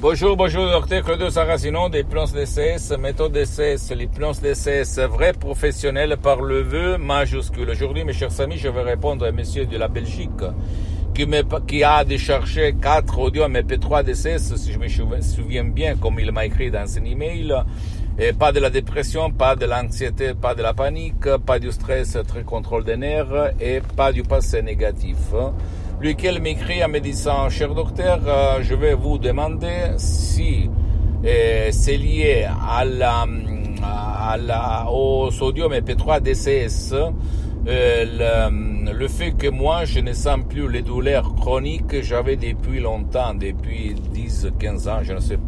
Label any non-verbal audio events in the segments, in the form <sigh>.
Bonjour, bonjour, docteur Claude Saracino des plans DCS, méthode DCS, les plans DCS, vrai professionnel par le vœu majuscule. Aujourd'hui, mes chers amis, je vais répondre à monsieur de la Belgique qui a déchargé 4 audios MP3 DCS, si je me souviens bien, comme il m'a écrit dans son email. Et pas de la dépression, pas de l'anxiété, pas de la panique, pas du stress, très contrôle des nerfs et pas du passé négatif. Lequel m'écrit en me disant, cher docteur, euh, je vais vous demander si euh, c'est lié à la, à la, au sodium EP3 DCS, euh, le, fait que moi je ne sens plus les douleurs chroniques que j'avais depuis longtemps, depuis 10-15 ans, je ne sais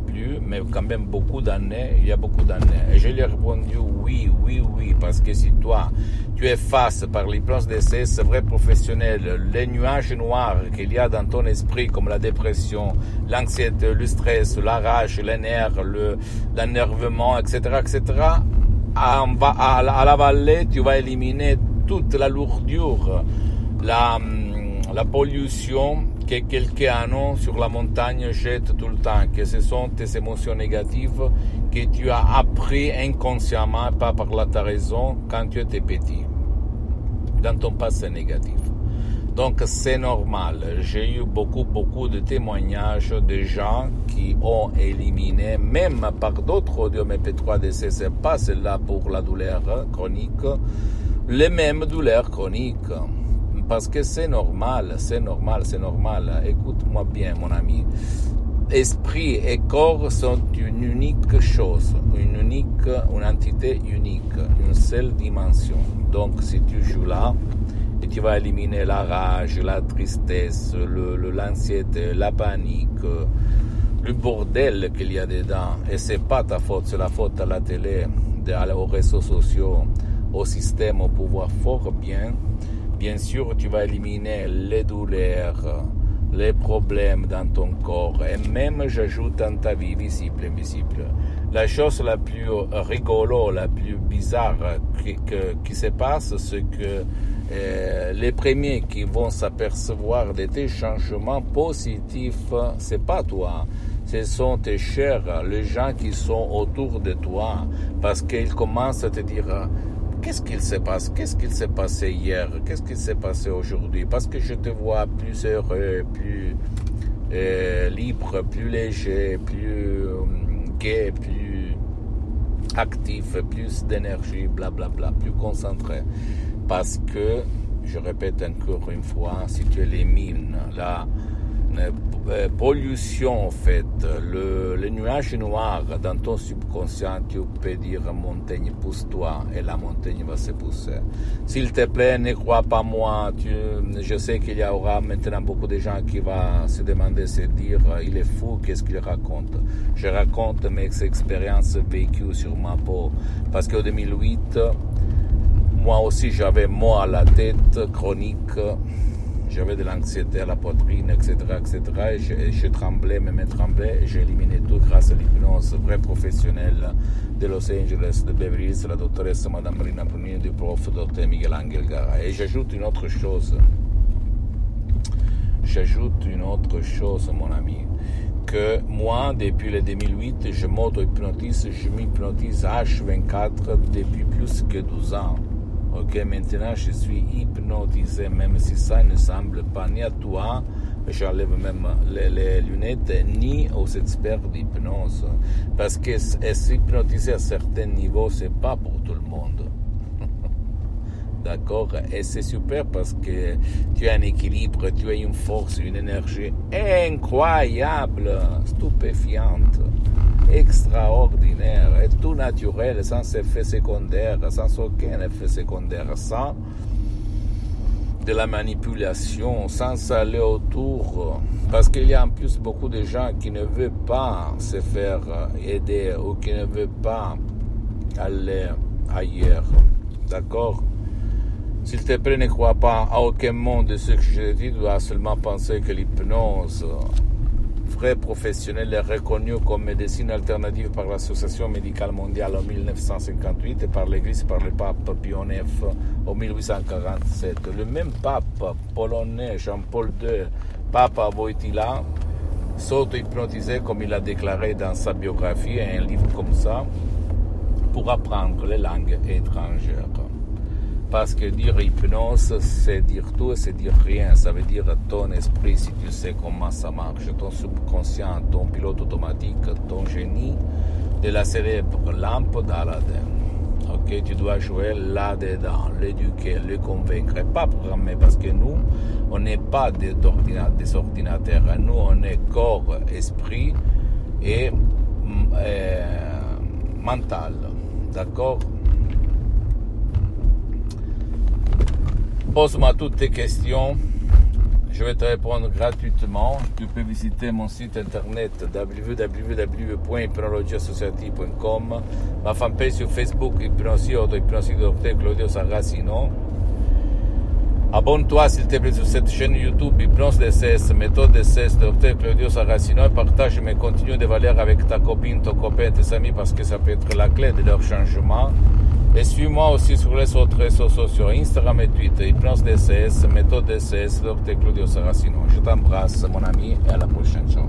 mais quand même beaucoup d'années, il y a beaucoup d'années. Et je lui ai répondu oui, oui, oui, parce que si toi tu effaces par les plans d'essai, c'est vrai professionnel, les nuages noirs qu'il y a dans ton esprit, comme la dépression, l'anxiété, le stress, la rage, les nerfs, l'énervement, etc., etc., à, à, la vallée, tu vas éliminer toute la lourdure, la, la pollution que quelqu'un sur la montagne jette tout le temps, que ce sont tes émotions négatives que tu as appris inconsciemment, pas par la ta raison, quand tu étais petit dans ton passé négatif. Donc c'est normal. J'ai eu beaucoup, beaucoup de témoignages de gens qui ont éliminé, même par d'autres audio MP3DC, c'est pas celle-là pour la douleur chronique, les mêmes douleurs chroniques. Parce que c'est normal, c'est normal, c'est normal. Écoute-moi bien, mon ami. Esprit et corps sont une unique chose, une unique, une entité unique, une seule dimension. Donc, si tu joues là, et tu vas éliminer la rage, la tristesse, l'anxiété, la panique, le bordel qu'il y a dedans. Et c'est pas ta faute, c'est la faute à la télé, aux réseaux sociaux, au système, au pouvoir fort bien. Bien sûr, tu vas éliminer les douleurs, les problèmes dans ton corps et même j'ajoute dans ta vie visible et invisible. La chose la plus rigolo, la plus bizarre qui, qui se passe, c'est que euh, les premiers qui vont s'apercevoir de tes changements positifs, c'est pas toi. Ce sont tes chers, les gens qui sont autour de toi, parce qu'ils commencent à te dire Qu'est-ce qu'il se passe Qu'est-ce qu'il s'est passé hier? Qu'est-ce qu'il s'est passé aujourd'hui? Parce que je te vois plus heureux, plus euh, libre, plus léger, plus euh, gai, plus actif, plus d'énergie, blablabla, plus concentré. Parce que, je répète encore une fois, si tu élimines la pollution en fait, le, le, nuage noir dans ton subconscient, tu peux dire montagne pousse-toi et la montagne va se pousser. S'il te plaît, ne crois pas moi. Tu, je sais qu'il y aura maintenant beaucoup de gens qui vont se demander, se dire, il est fou, qu'est-ce qu'il raconte. Je raconte mes expériences vécues sur ma peau. Parce qu'en 2008, moi aussi j'avais moi à la tête chronique j'avais de l'anxiété à la poitrine, etc., etc. Et je, tremblais, mes mains tremblaient, et j'ai éliminé tout grâce à l'hypnose vraie professionnelle de Los Angeles, de Beverly Hills, la doctoresse Madame Marina Brunini, du prof Dr. Miguel Angel Gara. Et j'ajoute une autre chose. J'ajoute une autre chose, mon ami, que moi, depuis le 2008, je m'auto-hypnotise, je m'hypnotise H24 depuis plus que 12 ans. Ok, maintenant je suis hypnotisé, même si ça ne semble pas ni à toi, j'enlève même les, lunettes, ni aux experts d'hypnose. Parce que s'hypnotiser à certains niveaux, c'est pas pour tout le monde. <laughs> D'accord? Et c'est super parce que tu as un équilibre, tu as une force, une énergie incroyable, stupéfiante extraordinaire et tout naturel, sans effet secondaire, sans aucun effet secondaire, sans de la manipulation sans aller autour, parce qu'il y a en plus beaucoup de gens qui ne veulent pas se faire aider ou qui ne veulent pas aller ailleurs. D'accord? S'il te plaît, ne crois pas à aucun mot de ce que je dis, tu dois seulement penser que l'hypnose vrai professionnelle est reconnue comme médecine alternative par l'Association médicale mondiale en 1958 et par l'Église par le pape Pie en 1847. Le même pape polonais Jean-Paul II, Papa Wojtyla, s'auto-hypnotisait comme il a déclaré dans sa biographie, un livre comme ça, pour apprendre les langues étrangères. Parce que dire hypnose, c'est dire tout, c'est dire rien. Ça veut dire ton esprit, si tu sais comment ça marche, ton subconscient, ton pilote automatique, ton génie de la célèbre lampe d'Aladin. Ok, tu dois jouer là-dedans, l'éduquer, le convaincre, et pas programmer, parce que nous, on n'est pas des, ordinateurs. Nous, on est corps, esprit et euh, mental. D'accord? Pose-moi toutes tes questions. Je vais te répondre gratuitement. Tu peux visiter mon site internet www.hypnologiassociative.com, ma fanpage sur Facebook, Hypnosie Docteur Claudio Saracino. Abonne-toi s'il te plaît sur cette chaîne YouTube Hypnose DCS, méthode DCS, Docteur Claudio Saracino et partage mes contenus de valeur avec ta copine, ton copain, tes amis parce que ça peut être la clé de leur changement. Et suis-moi aussi sur les autres réseaux sociaux, Instagram et Twitter, Hypnose DCS, Méthode DCS, Dr. Claudio Saracino. Je t'embrasse, mon ami, et à la prochaine. Ciao.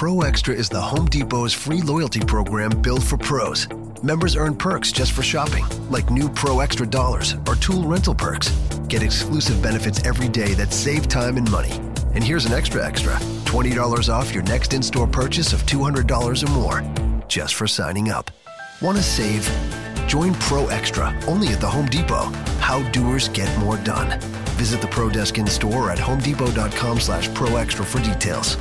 Pro Extra is the Home Depot's free loyalty program built for pros. Members earn perks just for shopping, like new Pro Extra dollars or tool rental perks. Get exclusive benefits every day that save time and money. And here's an extra extra $20 off your next in store purchase of $200 or more just for signing up. Want to save? Join Pro Extra only at the Home Depot. How doers get more done. Visit the Pro Desk in store at homedepot.com slash pro extra for details.